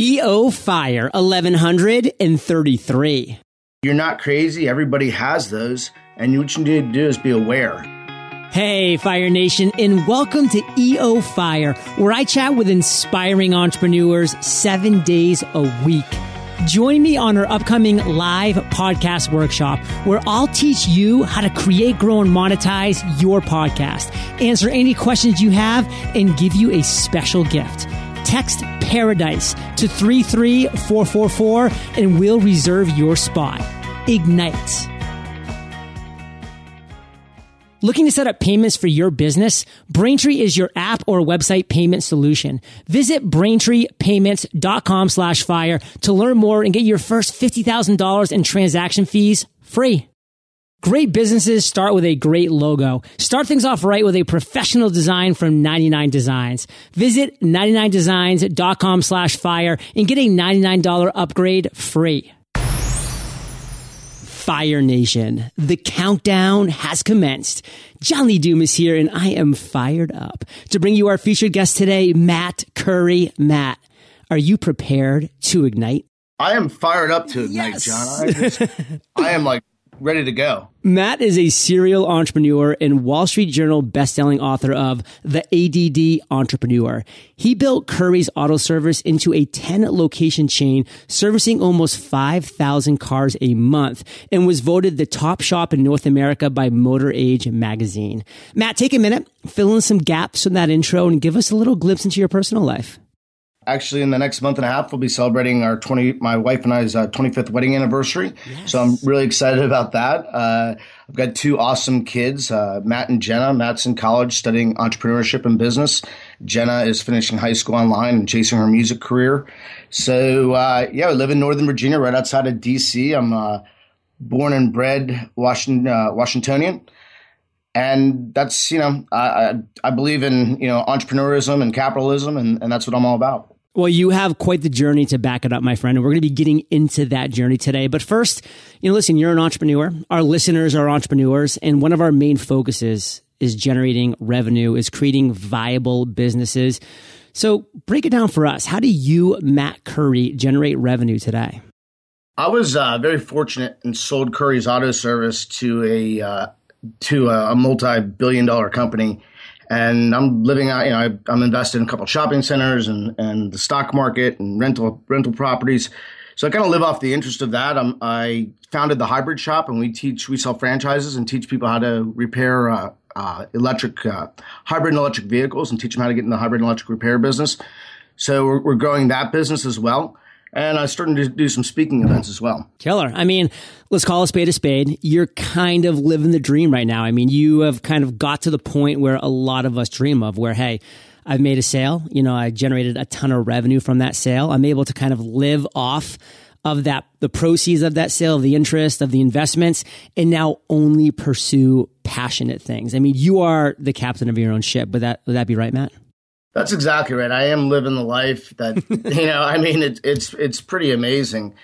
EO Fire 1133. You're not crazy. Everybody has those. And what you need to do is be aware. Hey, Fire Nation, and welcome to EO Fire, where I chat with inspiring entrepreneurs seven days a week. Join me on our upcoming live podcast workshop where I'll teach you how to create, grow, and monetize your podcast, answer any questions you have, and give you a special gift. Text Paradise to 33444 and we'll reserve your spot. Ignite. Looking to set up payments for your business? Braintree is your app or website payment solution. Visit braintreepayments.com slash fire to learn more and get your first $50,000 in transaction fees free. Great businesses start with a great logo. Start things off right with a professional design from 99 Designs. Visit 99designs.com slash fire and get a $99 upgrade free. Fire Nation. The countdown has commenced. John Lee Dumas is here and I am fired up to bring you our featured guest today, Matt Curry. Matt, are you prepared to ignite? I am fired up to ignite, yes. John. I, just, I am like ready to go. Matt is a serial entrepreneur and Wall Street Journal bestselling author of The ADD Entrepreneur. He built Curry's Auto Service into a 10 location chain servicing almost 5,000 cars a month and was voted the top shop in North America by Motor Age magazine. Matt, take a minute, fill in some gaps from that intro and give us a little glimpse into your personal life actually in the next month and a half we'll be celebrating our 20 my wife and i's uh, 25th wedding anniversary. Yes. so i'm really excited about that. Uh, i've got two awesome kids uh, matt and jenna. Matt's in college studying entrepreneurship and business. Jenna is finishing high school online and chasing her music career. So uh, yeah we live in northern virginia right outside of dc i'm uh, born and bred washington uh, washingtonian and that's you know I, I believe in you know entrepreneurism and capitalism and, and that's what i'm all about well, you have quite the journey to back it up, my friend. And we're going to be getting into that journey today. But first, you know, listen, you're an entrepreneur. Our listeners are entrepreneurs. And one of our main focuses is generating revenue, is creating viable businesses. So break it down for us. How do you, Matt Curry, generate revenue today? I was uh, very fortunate and sold Curry's Auto Service to a uh, to a multi-billion dollar company and I'm living out. You know, I, am invested in a couple shopping centers and and the stock market and rental rental properties. So I kind of live off the interest of that. I'm, I founded the Hybrid Shop, and we teach we sell franchises and teach people how to repair uh, uh, electric uh, hybrid and electric vehicles, and teach them how to get in the hybrid and electric repair business. So we're, we're growing that business as well and I'm starting to do some speaking events as well. Killer. I mean, let's call a spade a spade. You're kind of living the dream right now. I mean, you have kind of got to the point where a lot of us dream of where, hey, I've made a sale. You know, I generated a ton of revenue from that sale. I'm able to kind of live off of that, the proceeds of that sale, the interest of the investments, and now only pursue passionate things. I mean, you are the captain of your own ship. Would that, would that be right, Matt? That's exactly right. I am living the life that you know. I mean, it's it's it's pretty amazing.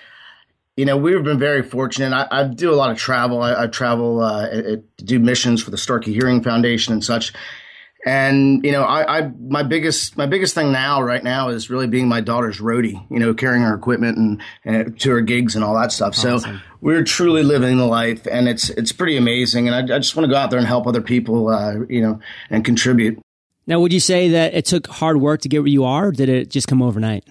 You know, we've been very fortunate. I, I do a lot of travel. I, I travel uh, to do missions for the Starkey Hearing Foundation and such. And you know, I, I my biggest my biggest thing now, right now, is really being my daughter's roadie. You know, carrying her equipment and, and to her gigs and all that stuff. Awesome. So we're truly living the life, and it's it's pretty amazing. And I, I just want to go out there and help other people. Uh, you know, and contribute. Now, would you say that it took hard work to get where you are, or did it just come overnight?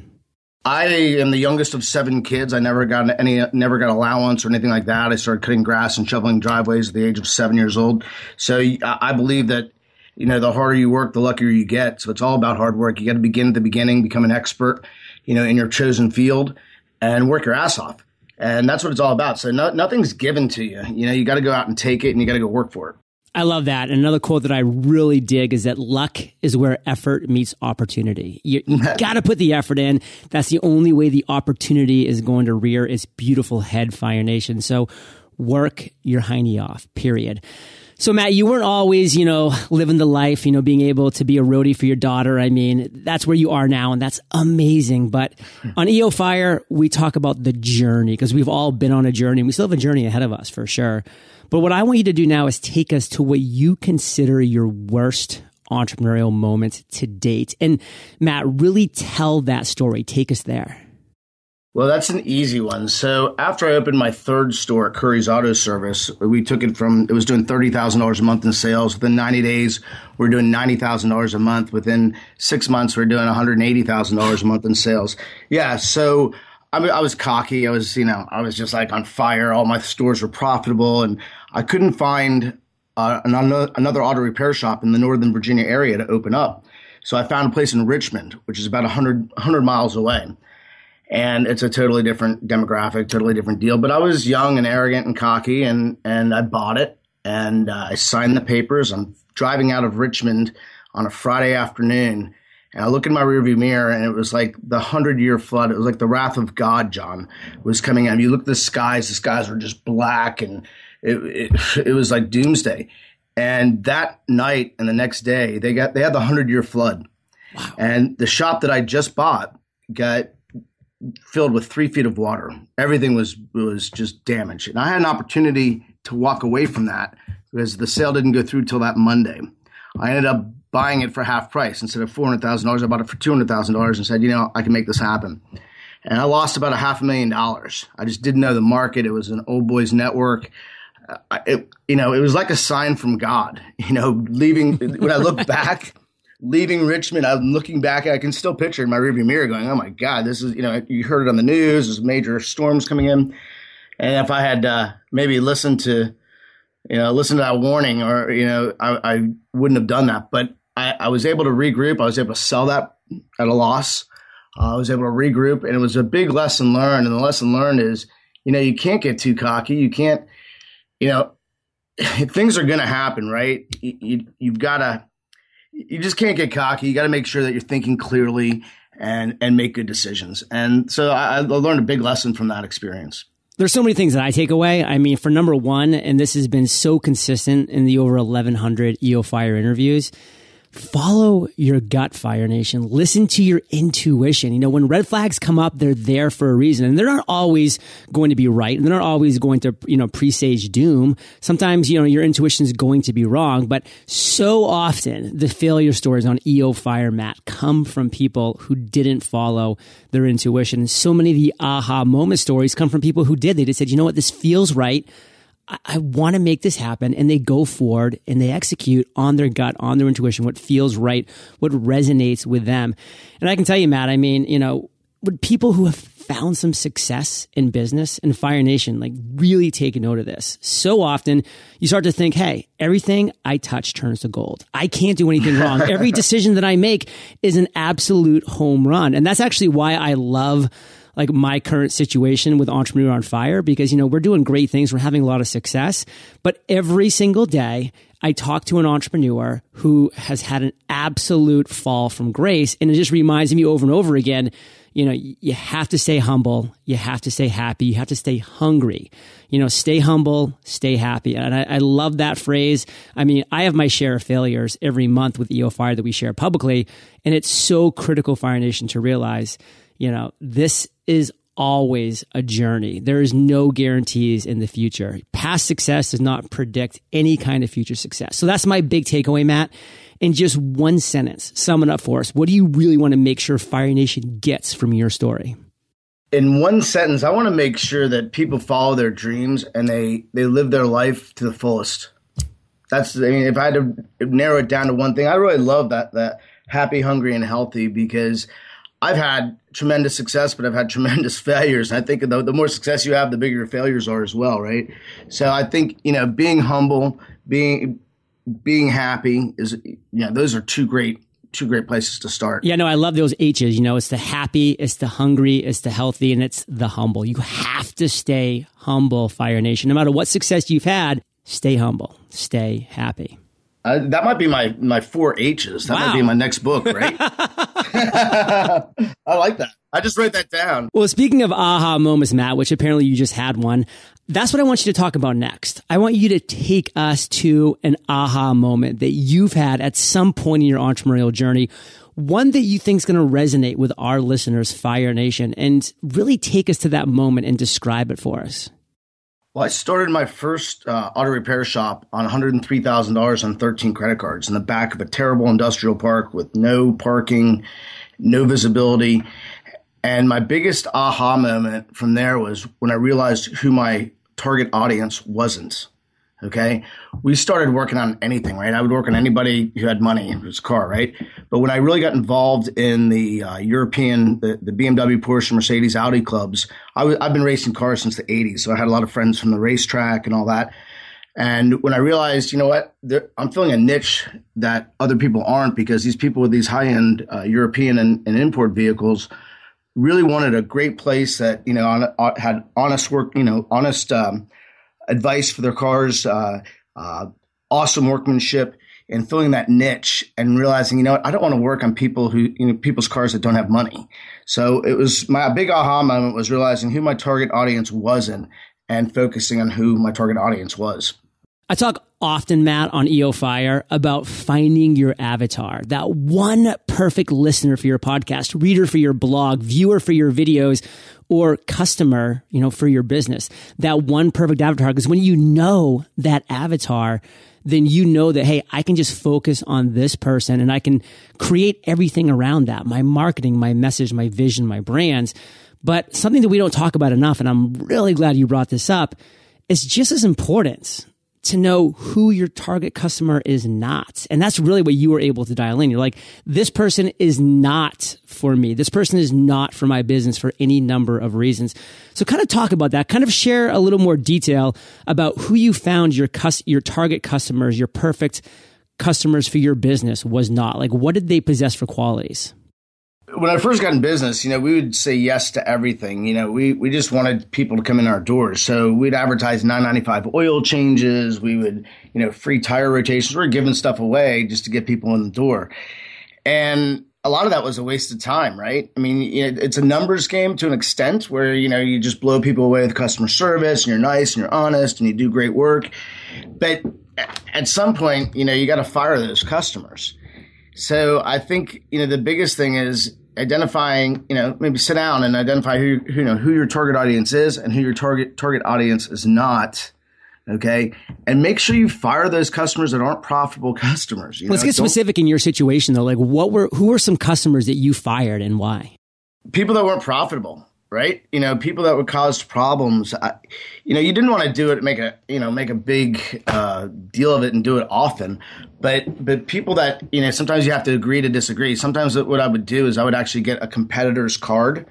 I am the youngest of seven kids. I never got any, never got allowance or anything like that. I started cutting grass and shoveling driveways at the age of seven years old. So I believe that, you know, the harder you work, the luckier you get. So it's all about hard work. You got to begin at the beginning, become an expert, you know, in your chosen field and work your ass off. And that's what it's all about. So no, nothing's given to you. You know, you got to go out and take it and you got to go work for it. I love that. And another quote that I really dig is that luck is where effort meets opportunity. You, you got to put the effort in. That's the only way the opportunity is going to rear its beautiful head, Fire Nation. So work your hiney off, period. So Matt, you weren't always, you know, living the life, you know, being able to be a roadie for your daughter. I mean, that's where you are now and that's amazing. But hmm. on EO Fire, we talk about the journey because we've all been on a journey and we still have a journey ahead of us for sure. But what I want you to do now is take us to what you consider your worst entrepreneurial moment to date. And Matt, really tell that story. Take us there. Well, that's an easy one. So after I opened my third store at Curry's Auto Service, we took it from it was doing thirty thousand dollars a month in sales. Within ninety days, we are doing ninety thousand dollars a month. Within six months, we are doing one hundred eighty thousand dollars a month in sales. Yeah. So I mean, I was cocky. I was, you know, I was just like on fire. All my stores were profitable, and I couldn't find uh, another, another auto repair shop in the Northern Virginia area to open up. So I found a place in Richmond, which is about 100, 100 miles away and it's a totally different demographic, totally different deal. But I was young and arrogant and cocky, and and I bought it and uh, I signed the papers. I'm driving out of Richmond on a Friday afternoon, and I look in my rearview mirror, and it was like the hundred year flood. It was like the wrath of God, John, was coming out. You look at the skies; the skies were just black, and it, it, it was like doomsday. And that night and the next day, they got they had the hundred year flood, wow. and the shop that I just bought got filled with three feet of water. Everything was was just damaged, and I had an opportunity to walk away from that because the sale didn't go through till that Monday. I ended up buying it for half price instead of four hundred thousand dollars. I bought it for two hundred thousand dollars and said, you know, I can make this happen. And I lost about a half a million dollars. I just didn't know the market. It was an old boys network. It, you know, it was like a sign from God. You know, leaving when I look back leaving Richmond, I'm looking back, I can still picture in my rearview mirror going, oh my God, this is, you know, you heard it on the news, there's major storms coming in. And if I had uh, maybe listened to, you know, listen to that warning or, you know, I, I wouldn't have done that. But I, I, was able to regroup. I was able to sell that at a loss. Uh, I was able to regroup and it was a big lesson learned. And the lesson learned is, you know, you can't get too cocky. You can't, you know, things are going to happen, right? You, you, you've got to, you just can't get cocky. You got to make sure that you're thinking clearly and and make good decisions. And so I, I learned a big lesson from that experience. There's so many things that I take away. I mean, for number one, and this has been so consistent in the over 1100 EO Fire interviews, follow your gut, Fire Nation. Listen to your intuition. You know, when red flags come up, they're there for a reason and they're not always going to be right. And they're not always going to, you know, presage doom. Sometimes, you know, your intuition is going to be wrong, but so often the failure stories on EO Fire Matt come from people who didn't follow their intuition. And so many of the aha moment stories come from people who did. They just said, you know what, this feels right. I, I want to make this happen. And they go forward and they execute on their gut, on their intuition, what feels right, what resonates with them. And I can tell you, Matt, I mean, you know, would people who have found some success in business and Fire Nation like really take note of this. So often you start to think, hey, everything I touch turns to gold. I can't do anything wrong. Every decision that I make is an absolute home run. And that's actually why I love like my current situation with Entrepreneur on Fire because, you know, we're doing great things. We're having a lot of success. But every single day, I talk to an entrepreneur who has had an absolute fall from grace. And it just reminds me over and over again, you know, you have to stay humble. You have to stay happy. You have to stay hungry. You know, stay humble, stay happy. And I, I love that phrase. I mean, I have my share of failures every month with EO Fire that we share publicly. And it's so critical, Fire Nation, to realize you know, this is always a journey. There is no guarantees in the future. Past success does not predict any kind of future success. So that's my big takeaway, Matt. In just one sentence, sum it up for us. What do you really want to make sure Fire Nation gets from your story? In one sentence, I want to make sure that people follow their dreams and they they live their life to the fullest. That's I mean, if I had to narrow it down to one thing, I really love that that happy, hungry, and healthy because I've had tremendous success, but I've had tremendous failures. I think the, the more success you have, the bigger your failures are as well, right? So I think you know, being humble, being being happy is you know, those are two great two great places to start. Yeah, no, I love those H's. You know, it's the happy, it's the hungry, it's the healthy, and it's the humble. You have to stay humble, Fire Nation. No matter what success you've had, stay humble, stay happy. Uh, that might be my my four H's. That wow. might be my next book, right? I like that. I just wrote that down. Well, speaking of aha moments, Matt, which apparently you just had one, that's what I want you to talk about next. I want you to take us to an aha moment that you've had at some point in your entrepreneurial journey. One that you think is going to resonate with our listeners, Fire Nation, and really take us to that moment and describe it for us. Well, I started my first uh, auto repair shop on $103,000 on 13 credit cards in the back of a terrible industrial park with no parking, no visibility. And my biggest aha moment from there was when I realized who my target audience wasn't. Okay. We started working on anything, right? I would work on anybody who had money in his car, right? But when I really got involved in the uh, European, the, the, BMW, Porsche, Mercedes, Audi clubs, i w- I've been racing cars since the 80s. So I had a lot of friends from the racetrack and all that. And when I realized, you know what, I'm filling a niche that other people aren't because these people with these high end uh, European and, and, import vehicles really wanted a great place that, you know, on, uh, had honest work, you know, honest, um, advice for their cars, uh, uh, awesome workmanship, and filling that niche and realizing, you know I don't want to work on people who, you know, people's cars that don't have money. So it was my big aha moment was realizing who my target audience wasn't and focusing on who my target audience was. I talk often, Matt, on EO Fire about finding your avatar, that one perfect listener for your podcast, reader for your blog, viewer for your videos, or customer, you know, for your business. That one perfect avatar. Because when you know that avatar, then you know that, hey, I can just focus on this person and I can create everything around that. My marketing, my message, my vision, my brands. But something that we don't talk about enough, and I'm really glad you brought this up, is just as important to know who your target customer is not. And that's really what you were able to dial in. You're like, this person is not for me. This person is not for my business for any number of reasons. So kind of talk about that, kind of share a little more detail about who you found your cus- your target customers, your perfect customers for your business was not. Like, what did they possess for qualities? When I first got in business, you know, we would say yes to everything. You know, we, we just wanted people to come in our doors. So we'd advertise 995 oil changes. We would, you know, free tire rotations. We are giving stuff away just to get people in the door. And a lot of that was a waste of time, right? I mean, it's a numbers game to an extent where, you know, you just blow people away with customer service and you're nice and you're honest and you do great work. But at some point, you know, you got to fire those customers. So I think, you know, the biggest thing is identifying, you know, maybe sit down and identify who, who, you know, who your target audience is and who your target, target audience is not. Okay. And make sure you fire those customers that aren't profitable customers. Let's know? get Don't, specific in your situation though. Like what were, who were some customers that you fired and why? People that weren't profitable right? You know, people that would cause problems. I, you know, you didn't want to do it, make a you know, make a big uh, deal of it and do it often. But but people that you know, sometimes you have to agree to disagree. Sometimes what I would do is I would actually get a competitor's card,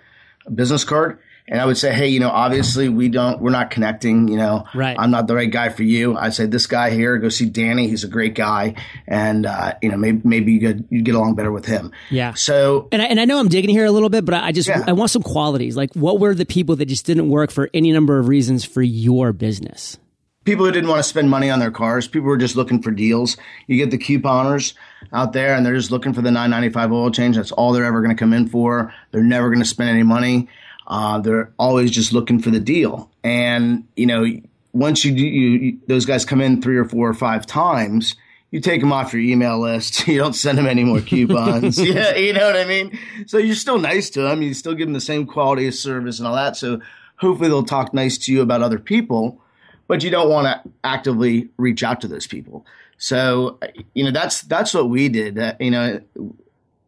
a business card, and I would say, hey, you know, obviously we don't, we're not connecting. You know, right. I'm not the right guy for you. I say this guy here, go see Danny. He's a great guy, and uh, you know, maybe maybe you could you get along better with him. Yeah. So, and I, and I know I'm digging here a little bit, but I just yeah. I want some qualities. Like, what were the people that just didn't work for any number of reasons for your business? People who didn't want to spend money on their cars. People were just looking for deals. You get the couponers out there, and they're just looking for the 995 oil change. That's all they're ever going to come in for. They're never going to spend any money uh, they're always just looking for the deal. And, you know, once you do, you, you, those guys come in three or four or five times, you take them off your email list. You don't send them any more coupons. yeah, you know what I mean? So you're still nice to them. You still give them the same quality of service and all that. So hopefully they'll talk nice to you about other people, but you don't want to actively reach out to those people. So, you know, that's, that's what we did. Uh, you know,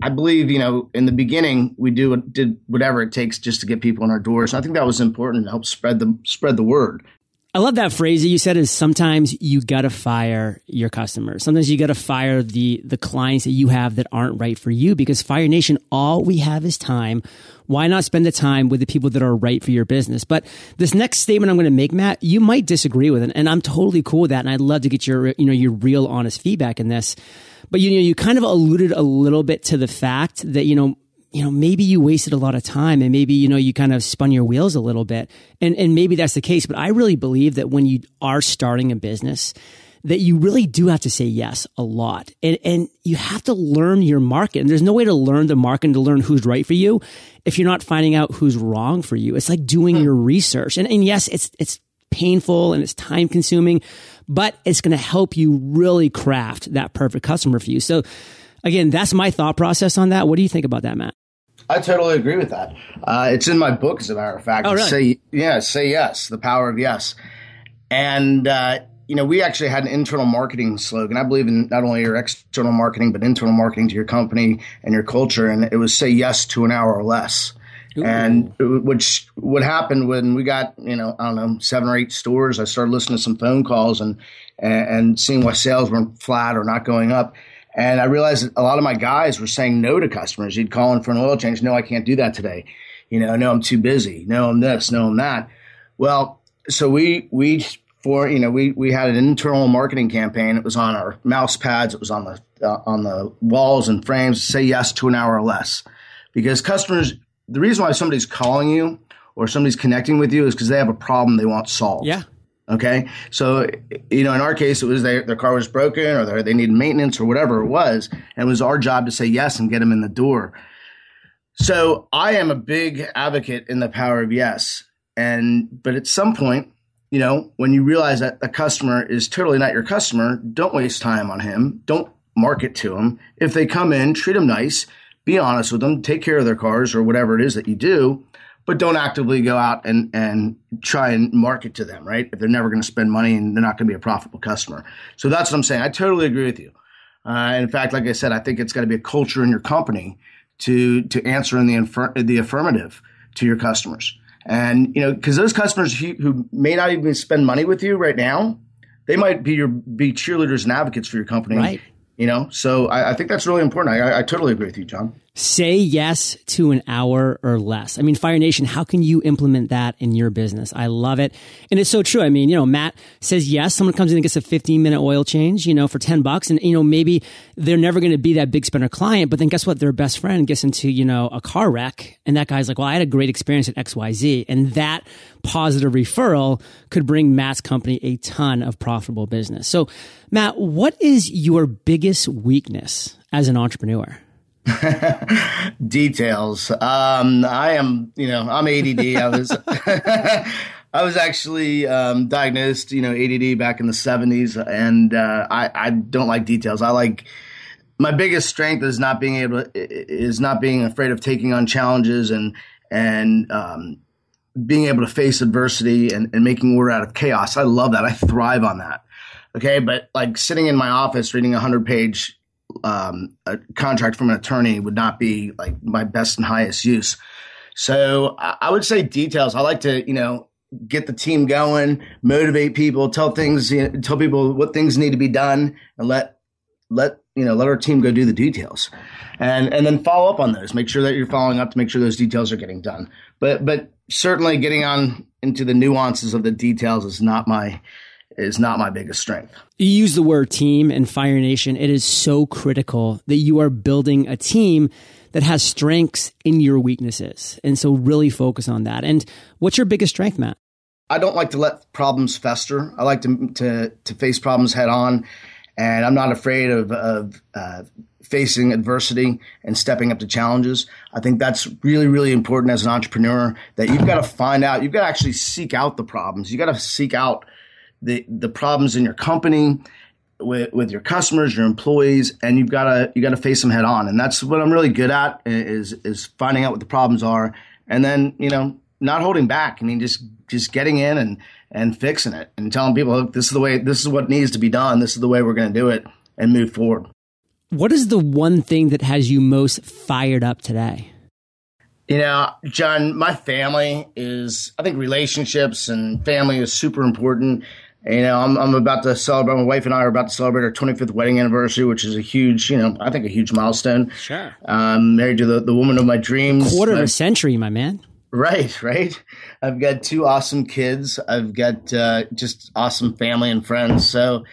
I believe, you know, in the beginning, we do did whatever it takes just to get people in our doors. I think that was important to help spread the spread the word. I love that phrase that you said is sometimes you gotta fire your customers. Sometimes you gotta fire the the clients that you have that aren't right for you because Fire Nation, all we have is time. Why not spend the time with the people that are right for your business? But this next statement I'm going to make, Matt, you might disagree with it, and I'm totally cool with that. And I'd love to get your, you know, your real honest feedback in this. But you know, you kind of alluded a little bit to the fact that, you know, you know, maybe you wasted a lot of time and maybe, you know, you kind of spun your wheels a little bit. And, and maybe that's the case. But I really believe that when you are starting a business, that you really do have to say yes a lot. And, and you have to learn your market. And there's no way to learn the market and to learn who's right for you if you're not finding out who's wrong for you. It's like doing hmm. your research. And, and yes, it's, it's painful and it's time consuming, but it's going to help you really craft that perfect customer for you. So again, that's my thought process on that. What do you think about that, Matt? I totally agree with that. Uh, it's in my book, as a matter of fact. Oh, really? Say yeah, say yes. The power of yes. And uh, you know, we actually had an internal marketing slogan. I believe in not only your external marketing, but internal marketing to your company and your culture. And it was say yes to an hour or less. Ooh. And which would happen when we got, you know, I don't know, seven or eight stores. I started listening to some phone calls and, and, and seeing why sales weren't flat or not going up. And I realized a lot of my guys were saying no to customers. You'd call in for an oil change. No, I can't do that today. You know, no, I'm too busy. No, I'm this. No, I'm that. Well, so we, we, for, you know, we, we had an internal marketing campaign. It was on our mouse pads. It was on the, uh, on the walls and frames. Say yes to an hour or less because customers the reason why somebody's calling you or somebody's connecting with you is because they have a problem they want solved. Yeah. Okay. So, you know, in our case, it was their, their car was broken or they needed maintenance or whatever it was. And it was our job to say yes and get them in the door. So I am a big advocate in the power of yes. And, but at some point, you know, when you realize that a customer is totally not your customer, don't waste time on him. Don't market to him. If they come in, treat them nice be honest with them, take care of their cars or whatever it is that you do, but don't actively go out and, and try and market to them, right? If they're never going to spend money and they're not going to be a profitable customer. So that's what I'm saying. I totally agree with you. Uh, in fact, like I said, I think it's got to be a culture in your company to to answer in the infer- the affirmative to your customers. And you know, because those customers who, who, may not even spend money with you right now, they might be your be cheerleaders and advocates for your company right. You know, so I, I think that's really important. I, I totally agree with you, John. Say yes to an hour or less. I mean, Fire Nation, how can you implement that in your business? I love it. And it's so true. I mean, you know, Matt says yes. Someone comes in and gets a 15 minute oil change, you know, for 10 bucks. And, you know, maybe they're never going to be that big spender client, but then guess what? Their best friend gets into, you know, a car wreck. And that guy's like, well, I had a great experience at XYZ. And that positive referral could bring Matt's company a ton of profitable business. So, Matt, what is your biggest weakness as an entrepreneur? Details. Um, I am, you know, I'm ADD. I was, I was actually um, diagnosed, you know, ADD back in the '70s, and uh, I, I don't like details. I like my biggest strength is not being able is not being afraid of taking on challenges and and um, being able to face adversity and, and making order out of chaos. I love that. I thrive on that. Okay, but like sitting in my office reading a hundred page um, a contract from an attorney would not be like my best and highest use. So I would say details. I like to, you know, get the team going, motivate people, tell things, you know, tell people what things need to be done, and let let you know let our team go do the details, and and then follow up on those. Make sure that you're following up to make sure those details are getting done. But but certainly getting on into the nuances of the details is not my is not my biggest strength. You use the word team and Fire Nation. It is so critical that you are building a team that has strengths in your weaknesses. And so really focus on that. And what's your biggest strength, Matt? I don't like to let problems fester. I like to to, to face problems head on, and I'm not afraid of, of uh, facing adversity and stepping up to challenges. I think that's really, really important as an entrepreneur that you've got to find out, you've got to actually seek out the problems. You got to seek out the the problems in your company with with your customers, your employees, and you've got to you got to face them head on. And that's what I'm really good at is is finding out what the problems are, and then you know not holding back. I mean, just just getting in and and fixing it and telling people, look, this is the way, this is what needs to be done. This is the way we're going to do it and move forward. What is the one thing that has you most fired up today? You know, John, my family is, I think relationships and family is super important. You know, I'm, I'm about to celebrate, my wife and I are about to celebrate our 25th wedding anniversary, which is a huge, you know, I think a huge milestone. Sure. I'm married to the, the woman of my dreams. Quarter of a century, my man. Right, right. I've got two awesome kids. I've got uh, just awesome family and friends. So,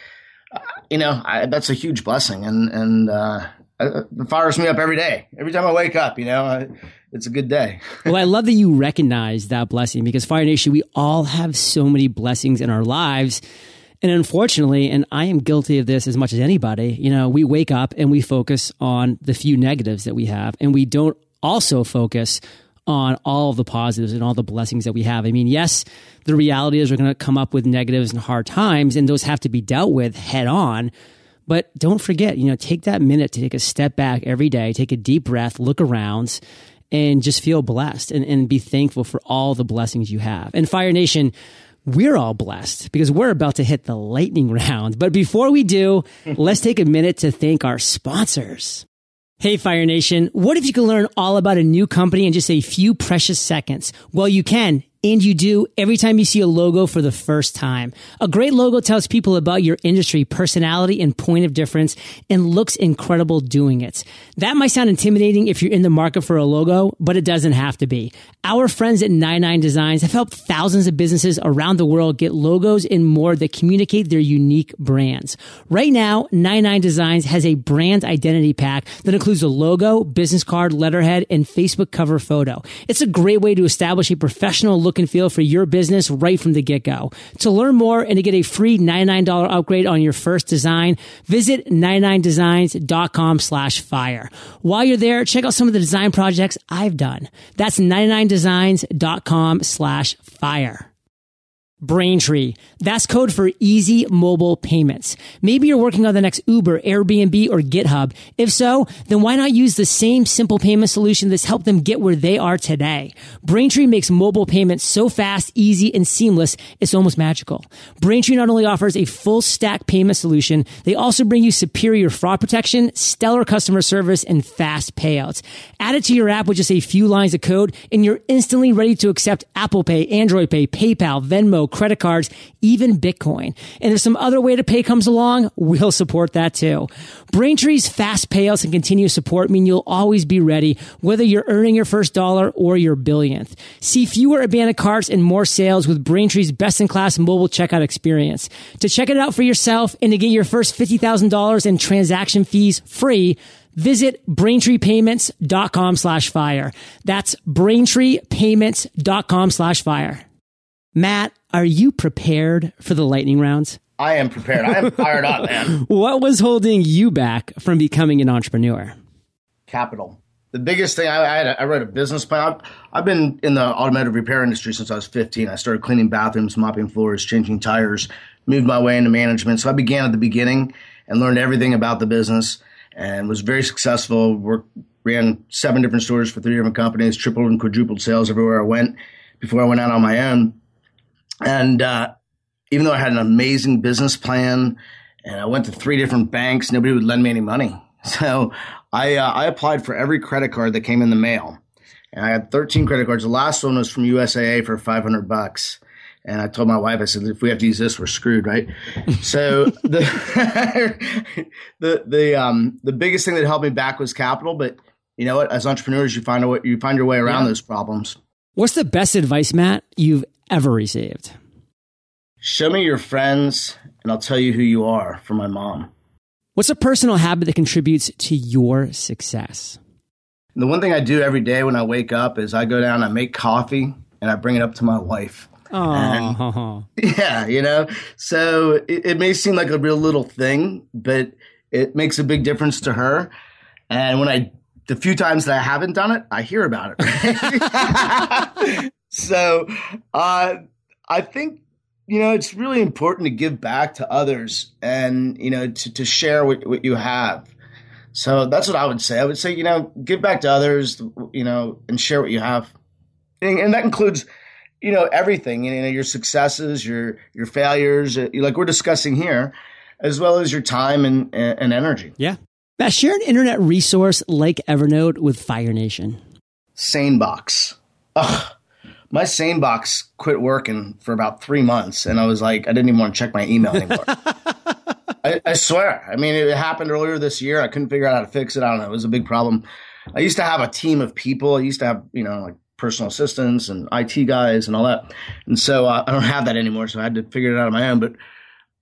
uh, you know, I, that's a huge blessing. And, and, uh, it fires me up every day. Every time I wake up, you know, I, it's a good day. well, I love that you recognize that blessing because Fire Nation, we all have so many blessings in our lives. And unfortunately, and I am guilty of this as much as anybody, you know, we wake up and we focus on the few negatives that we have, and we don't also focus on all the positives and all the blessings that we have. I mean, yes, the reality is we're going to come up with negatives and hard times, and those have to be dealt with head on. But don't forget, you know, take that minute to take a step back every day, take a deep breath, look around, and just feel blessed and, and be thankful for all the blessings you have. And Fire Nation, we're all blessed because we're about to hit the lightning round. But before we do, let's take a minute to thank our sponsors. Hey Fire Nation, what if you could learn all about a new company in just a few precious seconds? Well, you can and you do every time you see a logo for the first time. A great logo tells people about your industry, personality, and point of difference and looks incredible doing it. That might sound intimidating if you're in the market for a logo, but it doesn't have to be. Our friends at 99 Designs have helped thousands of businesses around the world get logos and more that communicate their unique brands. Right now, 99 Designs has a brand identity pack that includes a logo, business card, letterhead, and Facebook cover photo. It's a great way to establish a professional look look and feel for your business right from the get go. To learn more and to get a free $99 upgrade on your first design, visit 99designs.com slash fire. While you're there, check out some of the design projects I've done. That's 99designs.com slash fire. Braintree. That's code for easy mobile payments. Maybe you're working on the next Uber, Airbnb, or GitHub. If so, then why not use the same simple payment solution that's helped them get where they are today? Braintree makes mobile payments so fast, easy, and seamless, it's almost magical. Braintree not only offers a full stack payment solution, they also bring you superior fraud protection, stellar customer service, and fast payouts. Add it to your app with just a few lines of code, and you're instantly ready to accept Apple Pay, Android Pay, PayPal, Venmo, credit cards, even Bitcoin. And if some other way to pay comes along, we'll support that too. Braintree's fast payouts and continuous support mean you'll always be ready, whether you're earning your first dollar or your billionth. See fewer abandoned carts and more sales with Braintree's best in class mobile checkout experience. To check it out for yourself and to get your first $50,000 in transaction fees free, visit braintreepayments.com slash fire. That's braintreepayments.com slash fire. Matt, are you prepared for the lightning rounds? I am prepared. I am fired up, man. What was holding you back from becoming an entrepreneur? Capital. The biggest thing I, I had, I wrote a business plan. I've been in the automotive repair industry since I was 15. I started cleaning bathrooms, mopping floors, changing tires, moved my way into management. So I began at the beginning and learned everything about the business and was very successful. Worked, ran seven different stores for three different companies, tripled and quadrupled sales everywhere I went before I went out on my own. And uh, even though I had an amazing business plan and I went to three different banks, nobody would lend me any money. So I, uh, I applied for every credit card that came in the mail. And I had 13 credit cards. The last one was from USAA for 500 bucks. And I told my wife, I said, if we have to use this, we're screwed, right? so the the the um the biggest thing that held me back was capital. But you know what? As entrepreneurs, you find a way, you find your way around yeah. those problems. What's the best advice, Matt, you've ever received? Show me your friends, and I'll tell you who you are for my mom. What's a personal habit that contributes to your success? The one thing I do every day when I wake up is I go down, I make coffee, and I bring it up to my wife. Oh, yeah, you know. So it, it, may seem like a real little thing, but it makes a big difference to her. And when I, the few times that I haven't done it, I hear about it. Right? so uh, I think you know it's really important to give back to others and you know to, to share what, what you have. So that's what I would say. I would say you know give back to others, you know, and share what you have, and, and that includes you know everything. You know your successes, your your failures, uh, like we're discussing here, as well as your time and and energy. Yeah. Now, share an internet resource like Evernote with Fire Nation. SaneBox. Ugh my SaneBox quit working for about three months, and I was like, I didn't even want to check my email anymore. I, I, swear. I mean, it happened earlier this year. I couldn't figure out how to fix it. I don't know. It was a big problem. I used to have a team of people. I used to have, you know, like personal assistants and IT guys and all that. And so uh, I don't have that anymore. So I had to figure it out on my own. But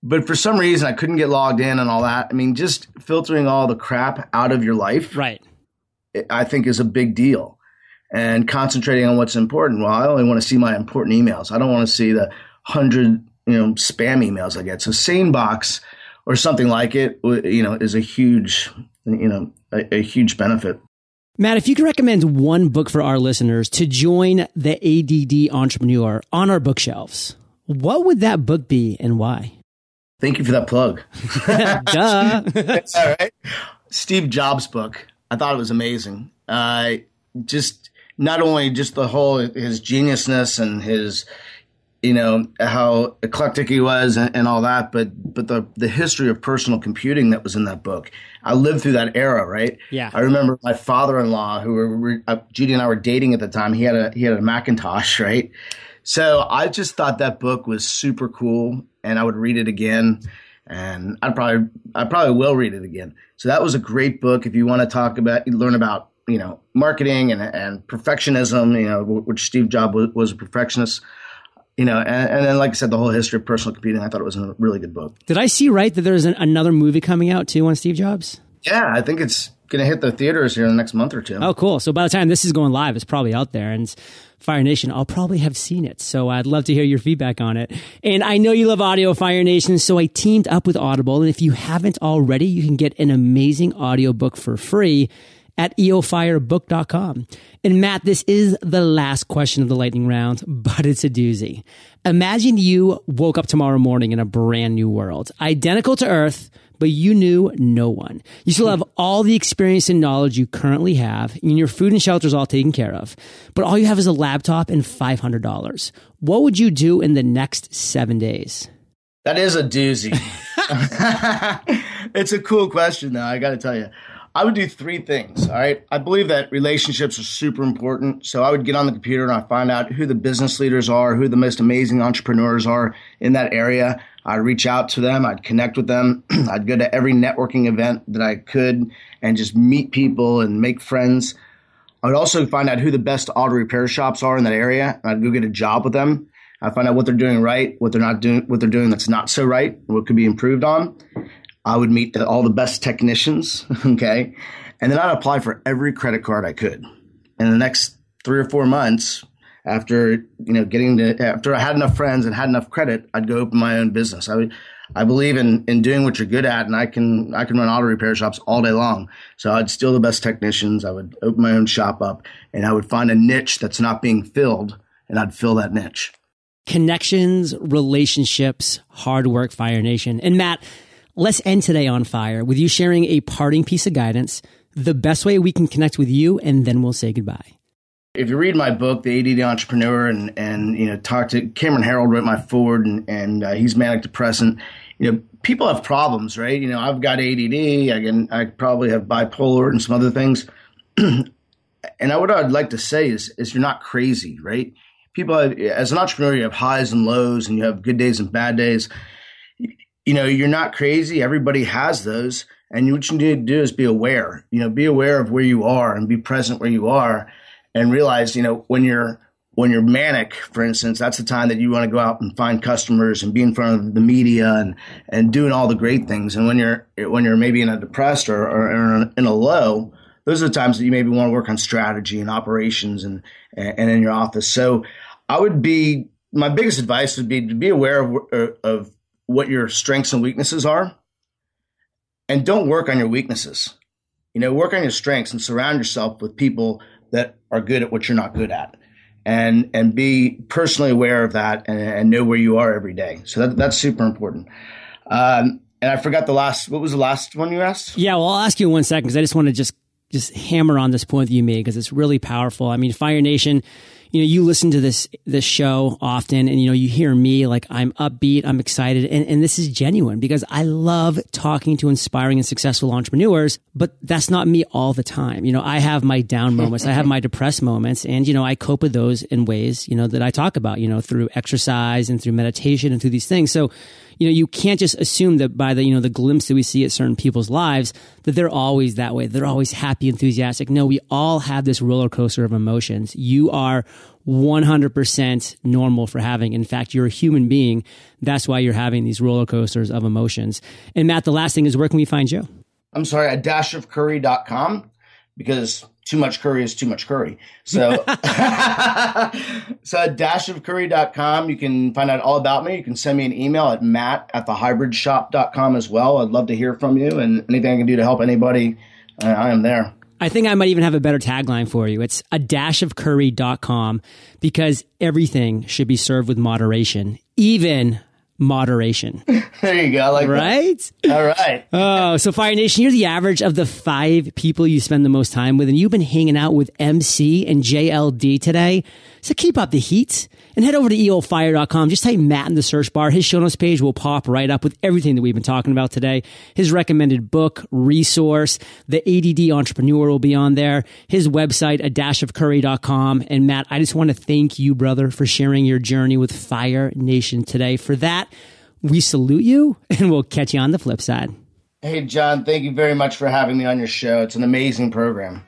but for some reason, I couldn't get logged in and all that. I mean, just filtering all the crap out of your life, right? I think is a big deal and concentrating on what's important. Well, I only want to see my important emails. I don't want to see the hundred, you know, spam emails I get. So SaneBox or something like it, you know, is a huge, you know, a, a huge benefit. Matt, if you could recommend one book for our listeners to join the ADD entrepreneur on our bookshelves, what would that book be and why? Thank you for that plug. Duh. all right. Steve Jobs' book. I thought it was amazing. Uh, just not only just the whole his geniusness and his you know how eclectic he was and, and, all that but but the the history of personal computing that was in that book. I lived through that era right? Yeah. I remember my father-in-law who were uh, judy and i were dating at the time he had a he had a macintosh right? So i just thought that book was super cool and i would read it again and i'd probably i probably will read it again. So that was a great book. If you want to talk about learn about you know marketing and and perfectionism you know which steve jobs was, was a perfectionist you know, and, and, then like I said, the whole history of personal computing, I thought it was a really good book. Did I see right that there's an, another movie coming out too on Steve Jobs? Yeah, I think it's going to hit the theaters here in the next month or two. Oh, cool. So by the time this is going live, it's probably out there. And Fire Nation, I'll probably have seen it. So I'd love to hear your feedback on it. And I know you love audio, Fire Nation. So I teamed up with Audible. And if you haven't already, you can get an amazing audiobook for free at eofirebook.com. And Matt, this is the last question of the lightning round, but it's a doozy. Imagine you woke up tomorrow morning in a brand new world, identical to Earth, but you knew no one. You still have all the experience and knowledge you currently have, and your food and shelter is all taken care of. But all you have is a laptop and $500. What would you do in the next seven days? That is a doozy. it's a cool question, though. I got to tell you. I would do three things. All right. I believe that relationships are super important. So I would get on the computer and I find out who the business leaders are, who the most amazing entrepreneurs are in that area. I'd reach out to them. I'd connect with them. I'd go to every networking event that I could and just meet people and make friends. I would also find out who the best auto repair shops are in that area. I'd go get a job with them. I find out what they're doing right, what they're not doing, what they're doing that's not so right, what could be improved on. I would meet all the best technicians, okay? And then I'd apply for every credit card I could. In the next three or four months, after you know getting to after I had enough friends and had enough credit, I'd go open my own business. I would I believe in in doing what you're good at, and I can I can run auto repair shops all day long. So I'd steal the best technicians. I would open my own shop up, and I would find a niche that's not being filled, and I'd fill that niche. Connections, relationships, hard work, Fire Nation, and Matt. Let's end today on fire with you sharing a parting piece of guidance, the best way we can connect with you, and then we'll say goodbye. If you read my book, The ADD Entrepreneur, and and you know talk to Cameron Herold wrote my forward, and and uh, he's manic depressant. You know, people have problems, right? You know, I've got ADD. I can I probably have bipolar and some other things. and I, what I'd like to say is is you're not crazy, right? People, have, as an entrepreneur, you have highs and lows, and you have good days and bad days you know, you're not crazy. Everybody has those. And what you need to do is be aware, you know, be aware of where you are and be present where you are and realize, you know, when you're, when you're manic, for instance, that's the time that you want to go out and find customers and be in front of the media and, and doing all the great things. And when you're, when you're maybe in a depressed or, or in a low, those are the times that you maybe want to work on strategy and operations and, and in your office. So I would be, my biggest advice would be to be aware of, of what your strengths and weaknesses are and don't work on your weaknesses. You know, work on your strengths and surround yourself with people that are good at what you're not good at. And and be personally aware of that and, and know where you are every day. So that, that's super important. Um, and I forgot the last. What was the last one you asked? Yeah, well, I'll ask you in one second because I just want to just just hammer on this point that you made because it's really powerful. I mean, Fire Nation you know, you listen to this, this show often and, you know, you hear me like I'm upbeat, I'm excited. And, and this is genuine because I love talking to inspiring and successful entrepreneurs, but that's not me all the time. You know, I have my down moments. I have my depressed moments and, you know, I cope with those in ways, you know, that I talk about, you know, through exercise and through meditation and through these things. So, you know, you can't just assume that by the, you know, the glimpse that we see at certain people's lives, that they're always that way. They're always happy, enthusiastic. No, we all have this roller coaster of emotions. You are 100% normal for having. In fact, you're a human being. That's why you're having these roller coasters of emotions. And Matt, the last thing is where can we find you? I'm sorry, at dashofcurry.com because too much curry is too much curry. So, so dashofcurry.com, you can find out all about me. You can send me an email at matt at thehybridshop.com as well. I'd love to hear from you and anything I can do to help anybody, I am there. I think I might even have a better tagline for you. It's a dash of curry.com because everything should be served with moderation, even moderation. there you go. like right? That. All right. oh, so Fire Nation, you're the average of the five people you spend the most time with, and you've been hanging out with MC and JLD today. So keep up the heat and head over to eofire.com. Just type Matt in the search bar. His show notes page will pop right up with everything that we've been talking about today. His recommended book, resource, the ADD entrepreneur will be on there. His website, a dash of curry.com. And Matt, I just want to thank you, brother, for sharing your journey with Fire Nation today. For that, we salute you and we'll catch you on the flip side. Hey, John, thank you very much for having me on your show. It's an amazing program.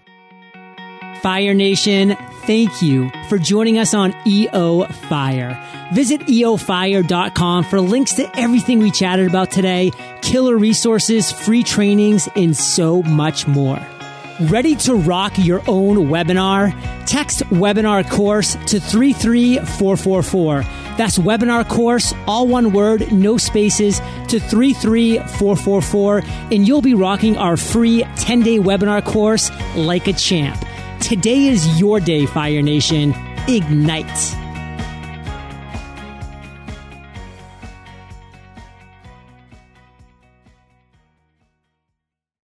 Fire Nation, thank you for joining us on EO Fire. Visit eofire.com for links to everything we chatted about today, killer resources, free trainings, and so much more. Ready to rock your own webinar? Text webinar course to 33444. That's webinar course, all one word, no spaces, to 33444, and you'll be rocking our free 10 day webinar course like a champ. Today is your day, Fire Nation. Ignite.